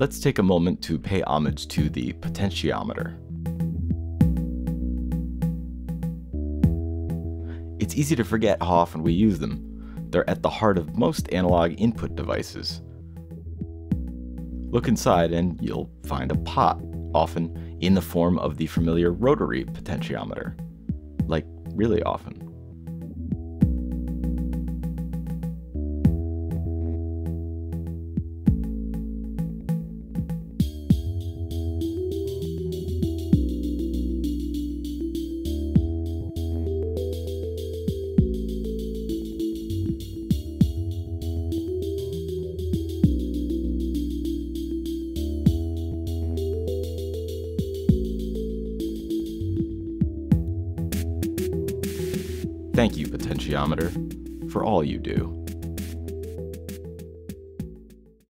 let's take a moment to pay homage to the potentiometer. It's easy to forget how often we use them. They're at the heart of most analog input devices. Look inside and you'll find a pot, often in the form of the familiar rotary potentiometer. Like, really often. Thank you, Potentiometer, for all you do.